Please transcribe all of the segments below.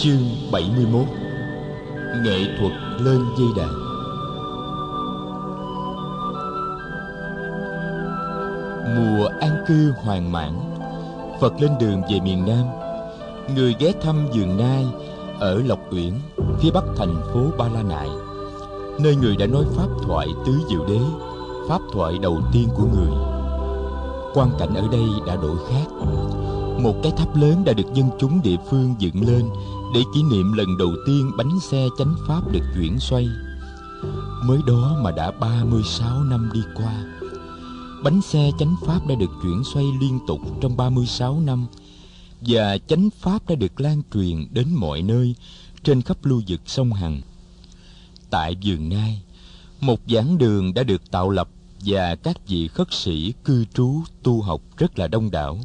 Chương 71 Nghệ thuật lên dây đàn. Mùa an cư hoàn mãn, Phật lên đường về miền Nam. Người ghé thăm vườn nai Ở Lộc Uyển, Phía bắc thành phố Ba La Nại, Nơi người đã nói pháp thoại tứ diệu đế, Pháp thoại đầu tiên của người. Quan cảnh ở đây đã đổi khác một cái tháp lớn đã được dân chúng địa phương dựng lên để kỷ niệm lần đầu tiên bánh xe chánh pháp được chuyển xoay. Mới đó mà đã 36 năm đi qua. Bánh xe chánh pháp đã được chuyển xoay liên tục trong 36 năm và chánh pháp đã được lan truyền đến mọi nơi trên khắp lưu vực sông Hằng. Tại vườn Nai, một giảng đường đã được tạo lập và các vị khất sĩ cư trú tu học rất là đông đảo.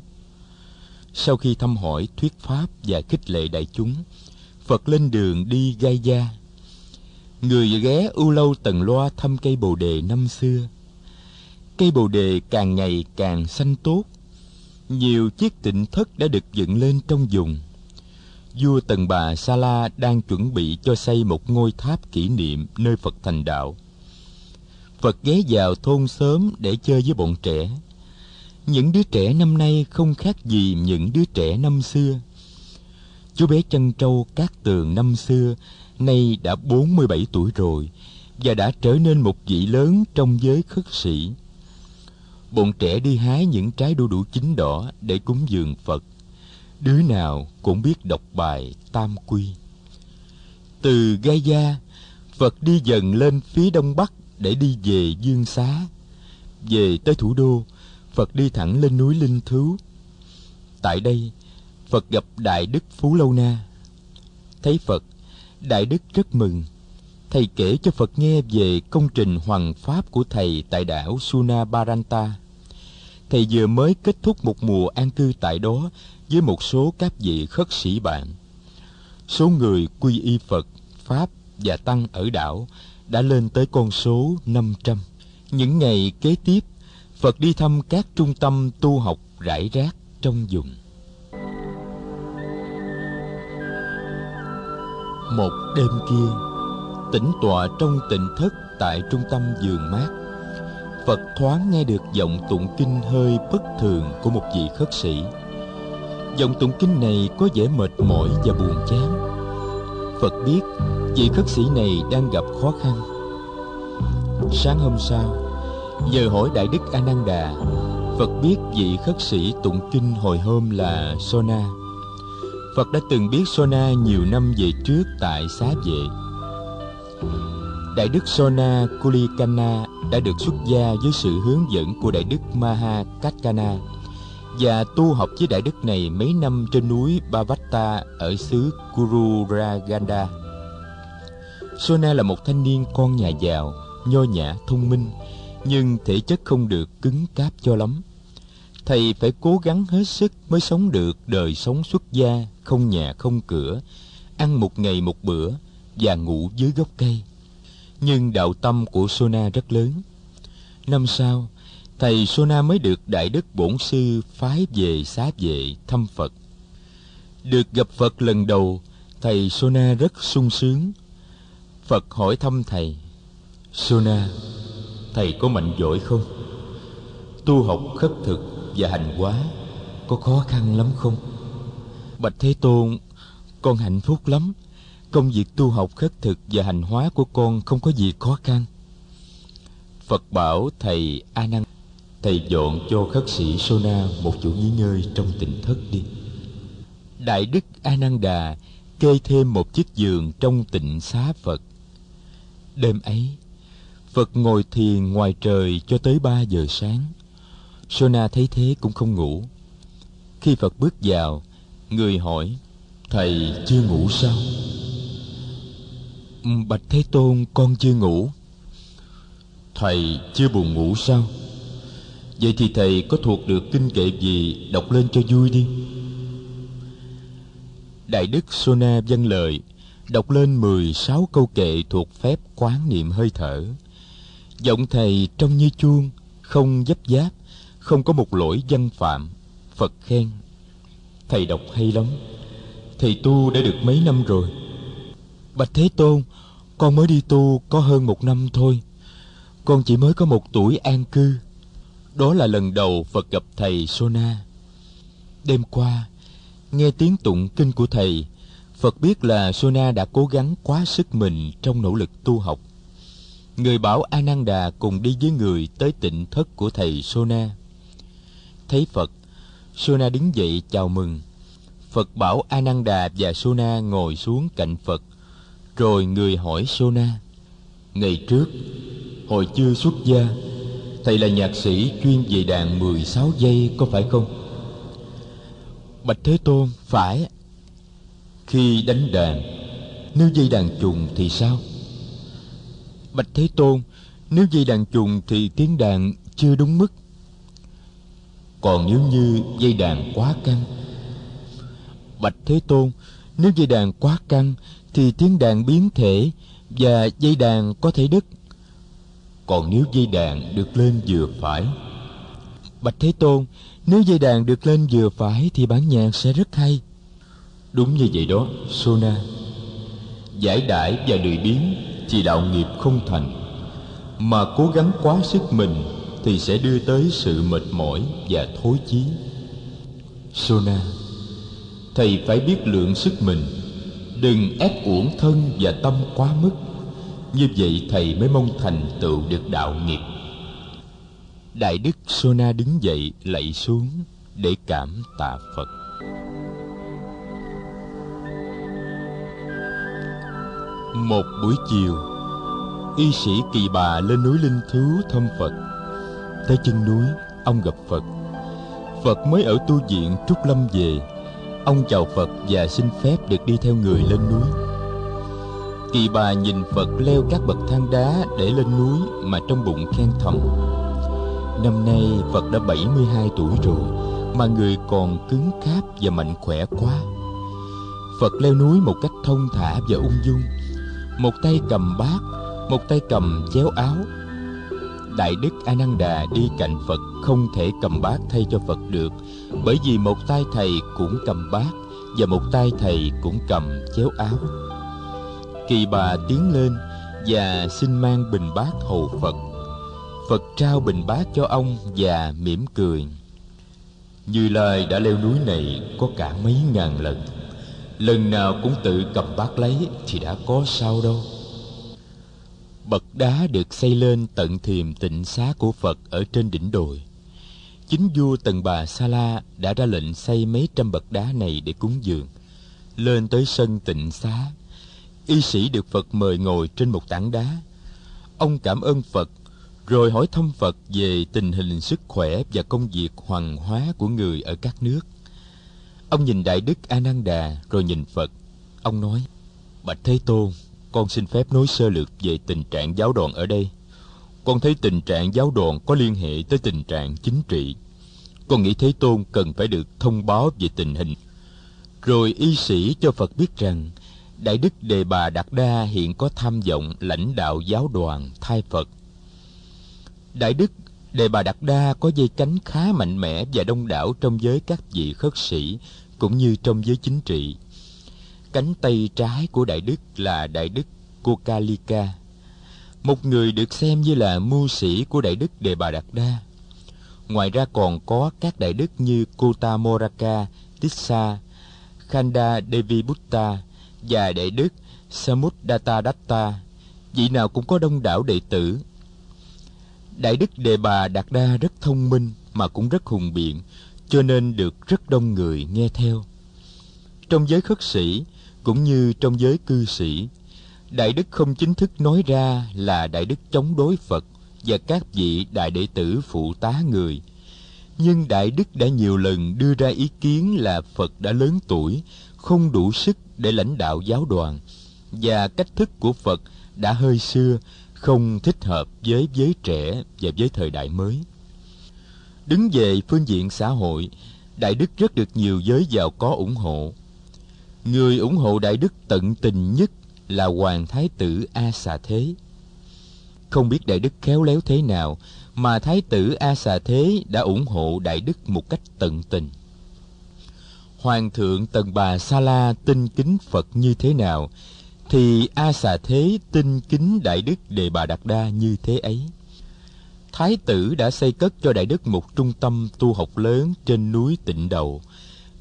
Sau khi thăm hỏi, thuyết pháp và khích lệ đại chúng, Phật lên đường đi gai gia. Người ghé ưu lâu Tần loa thăm cây bồ đề năm xưa. Cây bồ đề càng ngày càng xanh tốt. Nhiều chiếc tịnh thất đã được dựng lên trong vùng. Vua Tần Bà Sa La đang chuẩn bị cho xây một ngôi tháp kỷ niệm nơi Phật thành đạo. Phật ghé vào thôn sớm để chơi với bọn trẻ những đứa trẻ năm nay không khác gì những đứa trẻ năm xưa. Chú bé chân trâu cát tường năm xưa nay đã 47 tuổi rồi và đã trở nên một vị lớn trong giới khất sĩ. Bọn trẻ đi hái những trái đu đủ chín đỏ để cúng dường Phật. Đứa nào cũng biết đọc bài tam quy. Từ Gai Gia, Phật đi dần lên phía đông bắc để đi về Dương Xá. Về tới thủ đô, Phật đi thẳng lên núi Linh Thứu. Tại đây, Phật gặp Đại Đức Phú Lâu Na. Thấy Phật, Đại Đức rất mừng. Thầy kể cho Phật nghe về công trình hoàng pháp của thầy tại đảo Sunabaranta. Thầy vừa mới kết thúc một mùa an cư tại đó với một số các vị khất sĩ bạn. Số người quy y Phật, Pháp và Tăng ở đảo đã lên tới con số 500. Những ngày kế tiếp, Phật đi thăm các trung tâm tu học rải rác trong vùng. Một đêm kia, tĩnh tọa trong tịnh thất tại trung tâm giường mát, Phật thoáng nghe được giọng tụng kinh hơi bất thường của một vị khất sĩ. Giọng tụng kinh này có vẻ mệt mỏi và buồn chán. Phật biết vị khất sĩ này đang gặp khó khăn. Sáng hôm sau, Giờ hỏi Đại Đức A Nan Đà, Phật biết vị khất sĩ tụng kinh hồi hôm là Sona. Phật đã từng biết Sona nhiều năm về trước tại xá vệ. Đại Đức Sona Kulikana đã được xuất gia với sự hướng dẫn của Đại Đức Maha Katkana và tu học với Đại Đức này mấy năm trên núi Bavatta ở xứ Kururaganda. Sona là một thanh niên con nhà giàu, nho nhã, thông minh, nhưng thể chất không được cứng cáp cho lắm. Thầy phải cố gắng hết sức mới sống được đời sống xuất gia, không nhà, không cửa, ăn một ngày một bữa và ngủ dưới gốc cây. Nhưng đạo tâm của sona rất lớn. Năm sau, thầy sona mới được đại đức bổn sư phái về xá vệ thăm phật. Được gặp phật lần đầu, thầy sona rất sung sướng. Phật hỏi thăm thầy, sona thầy có mạnh giỏi không? Tu học khất thực và hành hóa có khó khăn lắm không? Bạch thế tôn, con hạnh phúc lắm. Công việc tu học khất thực và hành hóa của con không có gì khó khăn. Phật bảo thầy a nan thầy dọn cho khất sĩ sona một chỗ nghỉ ngơi trong tỉnh thất đi. Đại đức a nan đà kê thêm một chiếc giường trong tịnh xá phật. Đêm ấy Phật ngồi thiền ngoài trời cho tới ba giờ sáng. Sona thấy thế cũng không ngủ. Khi Phật bước vào, người hỏi, Thầy chưa ngủ sao? Ừ, Bạch Thế Tôn, con chưa ngủ. Thầy chưa buồn ngủ sao? Vậy thì thầy có thuộc được kinh kệ gì đọc lên cho vui đi. Đại Đức Sona vâng lời, đọc lên mười sáu câu kệ thuộc phép quán niệm hơi thở giọng thầy trông như chuông, không dấp giáp không có một lỗi dân phạm, phật khen. Thầy đọc hay lắm, thầy tu đã được mấy năm rồi. Bạch thế tôn, con mới đi tu có hơn một năm thôi. Con chỉ mới có một tuổi an cư. Đó là lần đầu phật gặp thầy sona. Đêm qua, nghe tiếng tụng kinh của thầy, phật biết là sona đã cố gắng quá sức mình trong nỗ lực tu học người bảo A Nan Đà cùng đi với người tới tịnh thất của thầy sona. Thấy phật, sona đứng dậy chào mừng. Phật bảo A Nan Đà và sona ngồi xuống cạnh phật. Rồi người hỏi sona, ngày trước, hồi chưa xuất gia, thầy là nhạc sĩ chuyên về đàn 16 giây, có phải không? Bạch thế tôn, phải. Khi đánh đàn, nếu dây đàn trùng thì sao? Bạch thế tôn, nếu dây đàn trùng thì tiếng đàn chưa đúng mức. Còn nếu như dây đàn quá căng, bạch thế tôn, nếu dây đàn quá căng thì tiếng đàn biến thể và dây đàn có thể đứt. Còn nếu dây đàn được lên vừa phải, bạch thế tôn, nếu dây đàn được lên vừa phải thì bản nhạc sẽ rất hay. Đúng như vậy đó, sona. Giải đãi và lười biếng thì đạo nghiệp không thành. Mà cố gắng quá sức mình thì sẽ đưa tới sự mệt mỏi và thối chí. Sona, thầy phải biết lượng sức mình. Đừng ép uổng thân và tâm quá mức. Như vậy thầy mới mong thành tựu được đạo nghiệp. Đại đức sona đứng dậy, lạy xuống để cảm tạ phật. Một buổi chiều, y sĩ kỳ bà lên núi linh thứ thăm phật. Tới chân núi, ông gặp phật. Phật mới ở tu viện trúc lâm về. Ông chào phật và xin phép được đi theo người lên núi. Kỳ bà nhìn phật leo các bậc thang đá để lên núi mà trong bụng khen thầm. Năm nay phật đã 72 tuổi rồi mà người còn cứng cáp và mạnh khỏe quá. Phật leo núi một cách thông thả và ung dung một tay cầm bát, một tay cầm chéo áo. Đại đức a nan đà đi cạnh phật không thể cầm bát thay cho phật được, bởi vì một tay thầy cũng cầm bát và một tay thầy cũng cầm chéo áo. Kỳ bà tiến lên và xin mang bình bát hầu phật. Phật trao bình bát cho ông và mỉm cười. Như lai đã leo núi này có cả mấy ngàn lần lần nào cũng tự cầm bát lấy thì đã có sao đâu. Bậc đá được xây lên tận thiềm tịnh xá của phật ở trên đỉnh đồi. Chính vua tần bà sa la đã ra lệnh xây mấy trăm bậc đá này để cúng dường. Lên tới sân tịnh xá, y sĩ được phật mời ngồi trên một tảng đá. Ông cảm ơn phật, rồi hỏi thăm phật về tình hình sức khỏe và công việc hoàng hóa của người ở các nước ông nhìn đại đức a nan đà rồi nhìn phật. Ông nói, bạch thế tôn, con xin phép nói sơ lược về tình trạng giáo đoàn ở đây. Con thấy tình trạng giáo đoàn có liên hệ tới tình trạng chính trị. Con nghĩ thế tôn cần phải được thông báo về tình hình. Rồi y sĩ cho phật biết rằng, đại đức đề bà đạt đa hiện có tham vọng lãnh đạo giáo đoàn thay phật. Đại đức đề bà đạt đa có dây cánh khá mạnh mẽ và đông đảo trong giới các vị khất sĩ cũng như trong giới chính trị cánh tay trái của đại đức là đại đức kokalika một người được xem như là mưu sĩ của đại đức đề bà đạt đa ngoài ra còn có các đại đức như kota moraka tissa khanda devi butta và đại đức Samuddata Datta, vị nào cũng có đông đảo đệ tử. Đại đức Đề Bà Đạt Đa rất thông minh mà cũng rất hùng biện, cho nên được rất đông người nghe theo. Trong giới khất sĩ, cũng như trong giới cư sĩ, Đại đức không chính thức nói ra là Đại đức chống đối Phật và các vị đại đệ tử phụ tá người. Nhưng Đại đức đã nhiều lần đưa ra ý kiến là Phật đã lớn tuổi, không đủ sức để lãnh đạo giáo đoàn và cách thức của Phật đã hơi xưa, không thích hợp với giới trẻ và với thời đại mới. Đứng về phương diện xã hội, Đại Đức rất được nhiều giới giàu có ủng hộ. Người ủng hộ Đại Đức tận tình nhất là Hoàng Thái tử A Xà Thế. Không biết Đại Đức khéo léo thế nào mà Thái tử A Xà Thế đã ủng hộ Đại Đức một cách tận tình. Hoàng thượng Tần Bà Sa La tin kính Phật như thế nào, thì A Xà Thế tin kính Đại Đức Đề Bà Đạt Đa như thế ấy. Thái tử đã xây cất cho Đại Đức một trung tâm tu học lớn trên núi Tịnh Đầu,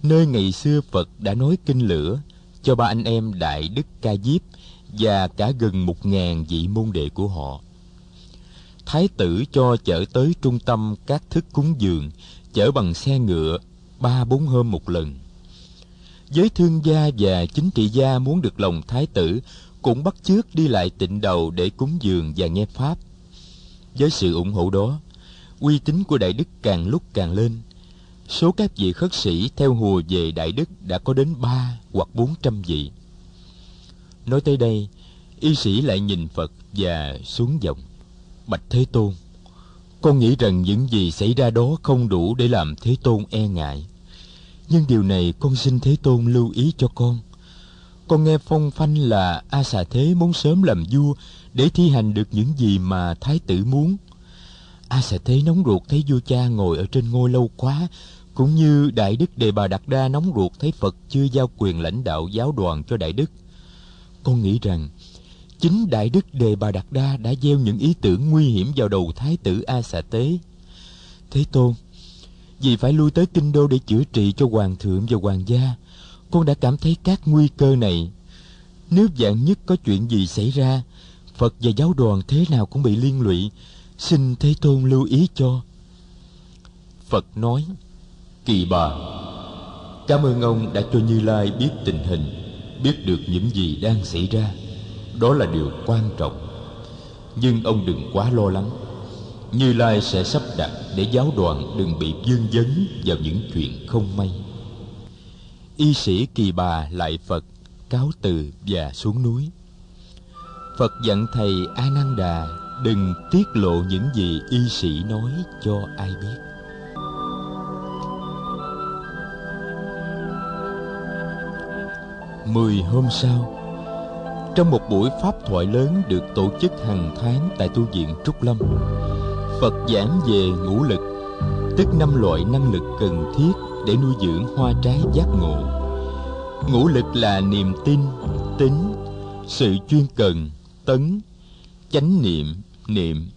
nơi ngày xưa Phật đã nói kinh lửa cho ba anh em Đại Đức Ca Diếp và cả gần một ngàn vị môn đệ của họ. Thái tử cho chở tới trung tâm các thức cúng dường, chở bằng xe ngựa, ba bốn hôm một lần. Giới thương gia và chính trị gia muốn được lòng thái tử cũng bắt chước đi lại tịnh đầu để cúng dường và nghe pháp. Với sự ủng hộ đó, uy tín của Đại Đức càng lúc càng lên. Số các vị khất sĩ theo hùa về Đại Đức đã có đến ba hoặc bốn trăm vị. Nói tới đây, y sĩ lại nhìn Phật và xuống giọng. Bạch Thế Tôn, con nghĩ rằng những gì xảy ra đó không đủ để làm Thế Tôn e ngại. Nhưng điều này con xin Thế Tôn lưu ý cho con. Con nghe phong phanh là A Xà Thế muốn sớm làm vua để thi hành được những gì mà Thái tử muốn. A Xà thấy nóng ruột thấy vua cha ngồi ở trên ngôi lâu quá, cũng như Đại Đức Đề Bà Đạt Đa nóng ruột thấy Phật chưa giao quyền lãnh đạo giáo đoàn cho Đại Đức. Con nghĩ rằng chính Đại Đức Đề Bà Đạt Đa đã gieo những ý tưởng nguy hiểm vào đầu Thái tử A Xà Tế. Thế Tôn, vì phải lui tới kinh đô để chữa trị cho hoàng thượng và hoàng gia con đã cảm thấy các nguy cơ này nếu dạng nhất có chuyện gì xảy ra phật và giáo đoàn thế nào cũng bị liên lụy. Xin thế tôn lưu ý cho. Phật nói kỳ bà cảm ơn ông đã cho như lai biết tình hình biết được những gì đang xảy ra. Đó là điều quan trọng. Nhưng ông đừng quá lo lắng. Như Lai sẽ sắp đặt để giáo đoàn đừng bị dương dấn vào những chuyện không may. Y sĩ Kỳ Bà lại Phật, cáo từ và xuống núi. Phật dặn thầy A Nan Đà đừng tiết lộ những gì y sĩ nói cho ai biết. Mười hôm sau, trong một buổi pháp thoại lớn được tổ chức hàng tháng tại tu viện Trúc Lâm, Phật giảng về ngũ lực, tức năm loại năng lực cần thiết để nuôi dưỡng hoa trái giác ngộ. Ngũ lực là niềm tin, tính, sự chuyên cần, tấn, chánh niệm, niệm,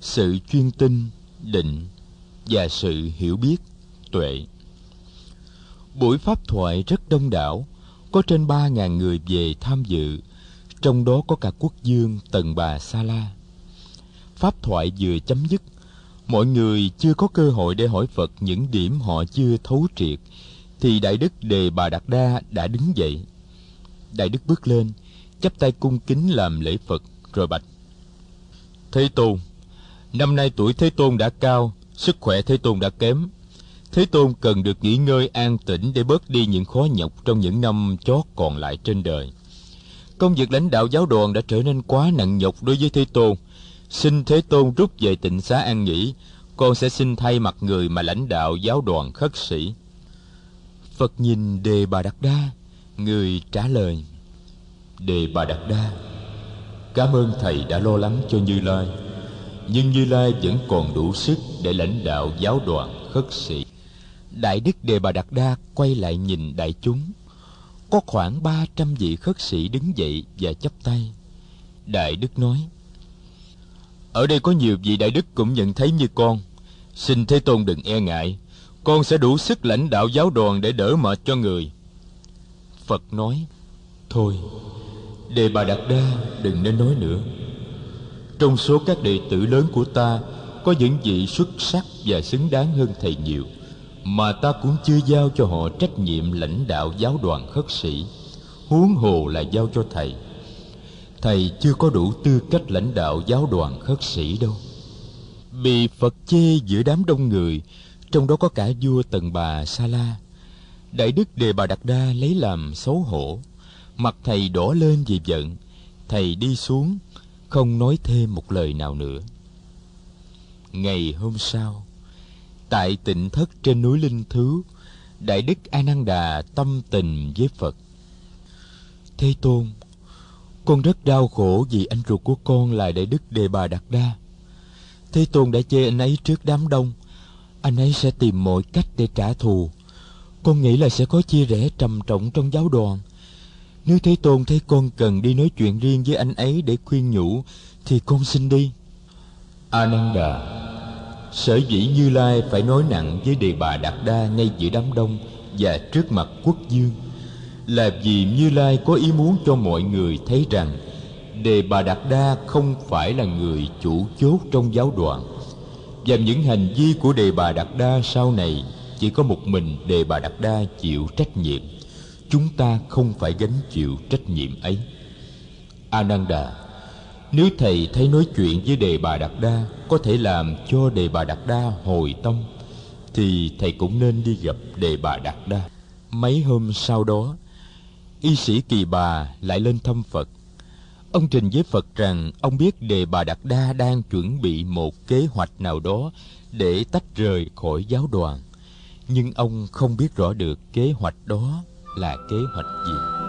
sự chuyên tinh, định và sự hiểu biết, tuệ. Buổi pháp thoại rất đông đảo, có trên ba ngàn người về tham dự, trong đó có cả quốc dương Tần Bà Sa La pháp thoại vừa chấm dứt mọi người chưa có cơ hội để hỏi phật những điểm họ chưa thấu triệt thì đại đức đề bà đạt đa đã đứng dậy đại đức bước lên chắp tay cung kính làm lễ phật, rồi bạch, thế tôn, năm nay tuổi thế tôn đã cao, sức khỏe thế tôn đã kém. Thế tôn cần được nghỉ ngơi an tĩnh để bớt đi những khó nhọc trong những năm chót còn lại trên đời. Công việc lãnh đạo giáo đoàn đã trở nên quá nặng nhọc đối với thế tôn. Xin thế tôn rút về tịnh xá an nghỉ, con sẽ xin thay mặt người mà lãnh đạo giáo đoàn khất sĩ. Phật nhìn đề bà đạt đa, người trả lời đề bà đạt đa. Cảm ơn thầy đã lo lắng cho như lai, nhưng như lai vẫn còn đủ sức để lãnh đạo giáo đoàn khất sĩ. Đại đức đề bà đạt đa quay lại nhìn đại chúng. Có khoảng ba trăm vị khất sĩ đứng dậy và chắp tay. Đại đức nói, ở đây có nhiều vị đại đức cũng nhận thấy như con. Xin thế tôn đừng e ngại, con sẽ đủ sức lãnh đạo giáo đoàn để đỡ mệt cho người. Phật nói, thôi đề bà đạt đa đừng nên nói nữa. Trong số các đệ tử lớn của ta, có những vị xuất sắc và xứng đáng hơn thầy nhiều, mà ta cũng chưa giao cho họ trách nhiệm lãnh đạo giáo đoàn khất sĩ. Huống hồ là giao cho thầy. Thầy chưa có đủ tư cách lãnh đạo giáo đoàn khất sĩ đâu. Bị phật chê giữa đám đông người, trong đó có cả vua tần bà sa la. Đại đức đề bà đạt đa lấy làm xấu hổ mặt thầy đỏ lên vì giận, thầy đi xuống, không nói thêm một lời nào nữa ngày hôm sau, tại tịnh thất trên núi linh thứ, đại đức a nan đà tâm tình với phật thế tôn, con rất đau khổ vì anh ruột của con là Đại Đức Đề Bà Đạt Đa. Thế Tôn đã chê anh ấy trước đám đông. Anh ấy sẽ tìm mọi cách để trả thù. Con nghĩ là sẽ có chia rẽ trầm trọng trong giáo đoàn nếu Thế Tôn thấy con cần đi nói chuyện riêng với anh ấy để khuyên nhủ, Thì con xin đi. Ananda, Sở dĩ Như Lai phải nói nặng với đề bà Đạt Đa ngay giữa đám đông Và trước mặt quốc dương Là vì Như Lai có ý muốn cho mọi người thấy rằng Đề bà Đạt Đa không phải là người chủ chốt trong giáo đoàn. Và những hành vi của Đề bà Đạt Đa sau này Chỉ có một mình Đề bà Đạt Đa chịu trách nhiệm. Chúng ta không phải gánh chịu trách nhiệm ấy. Ananda, Nếu thầy thấy nói chuyện với Đề bà Đạt Đa, Có thể làm cho Đề bà Đạt Đa hồi tâm, Thì thầy cũng nên đi gặp Đề bà Đạt Đa. Mấy hôm sau đó, Y sĩ Kỳ Bà lại lên thăm Phật. Ông trình với Phật rằng ông biết Đề Bà Đạt Đa đang chuẩn bị một kế hoạch nào đó để tách rời khỏi giáo đoàn. Nhưng ông không biết rõ được kế hoạch đó là kế hoạch gì.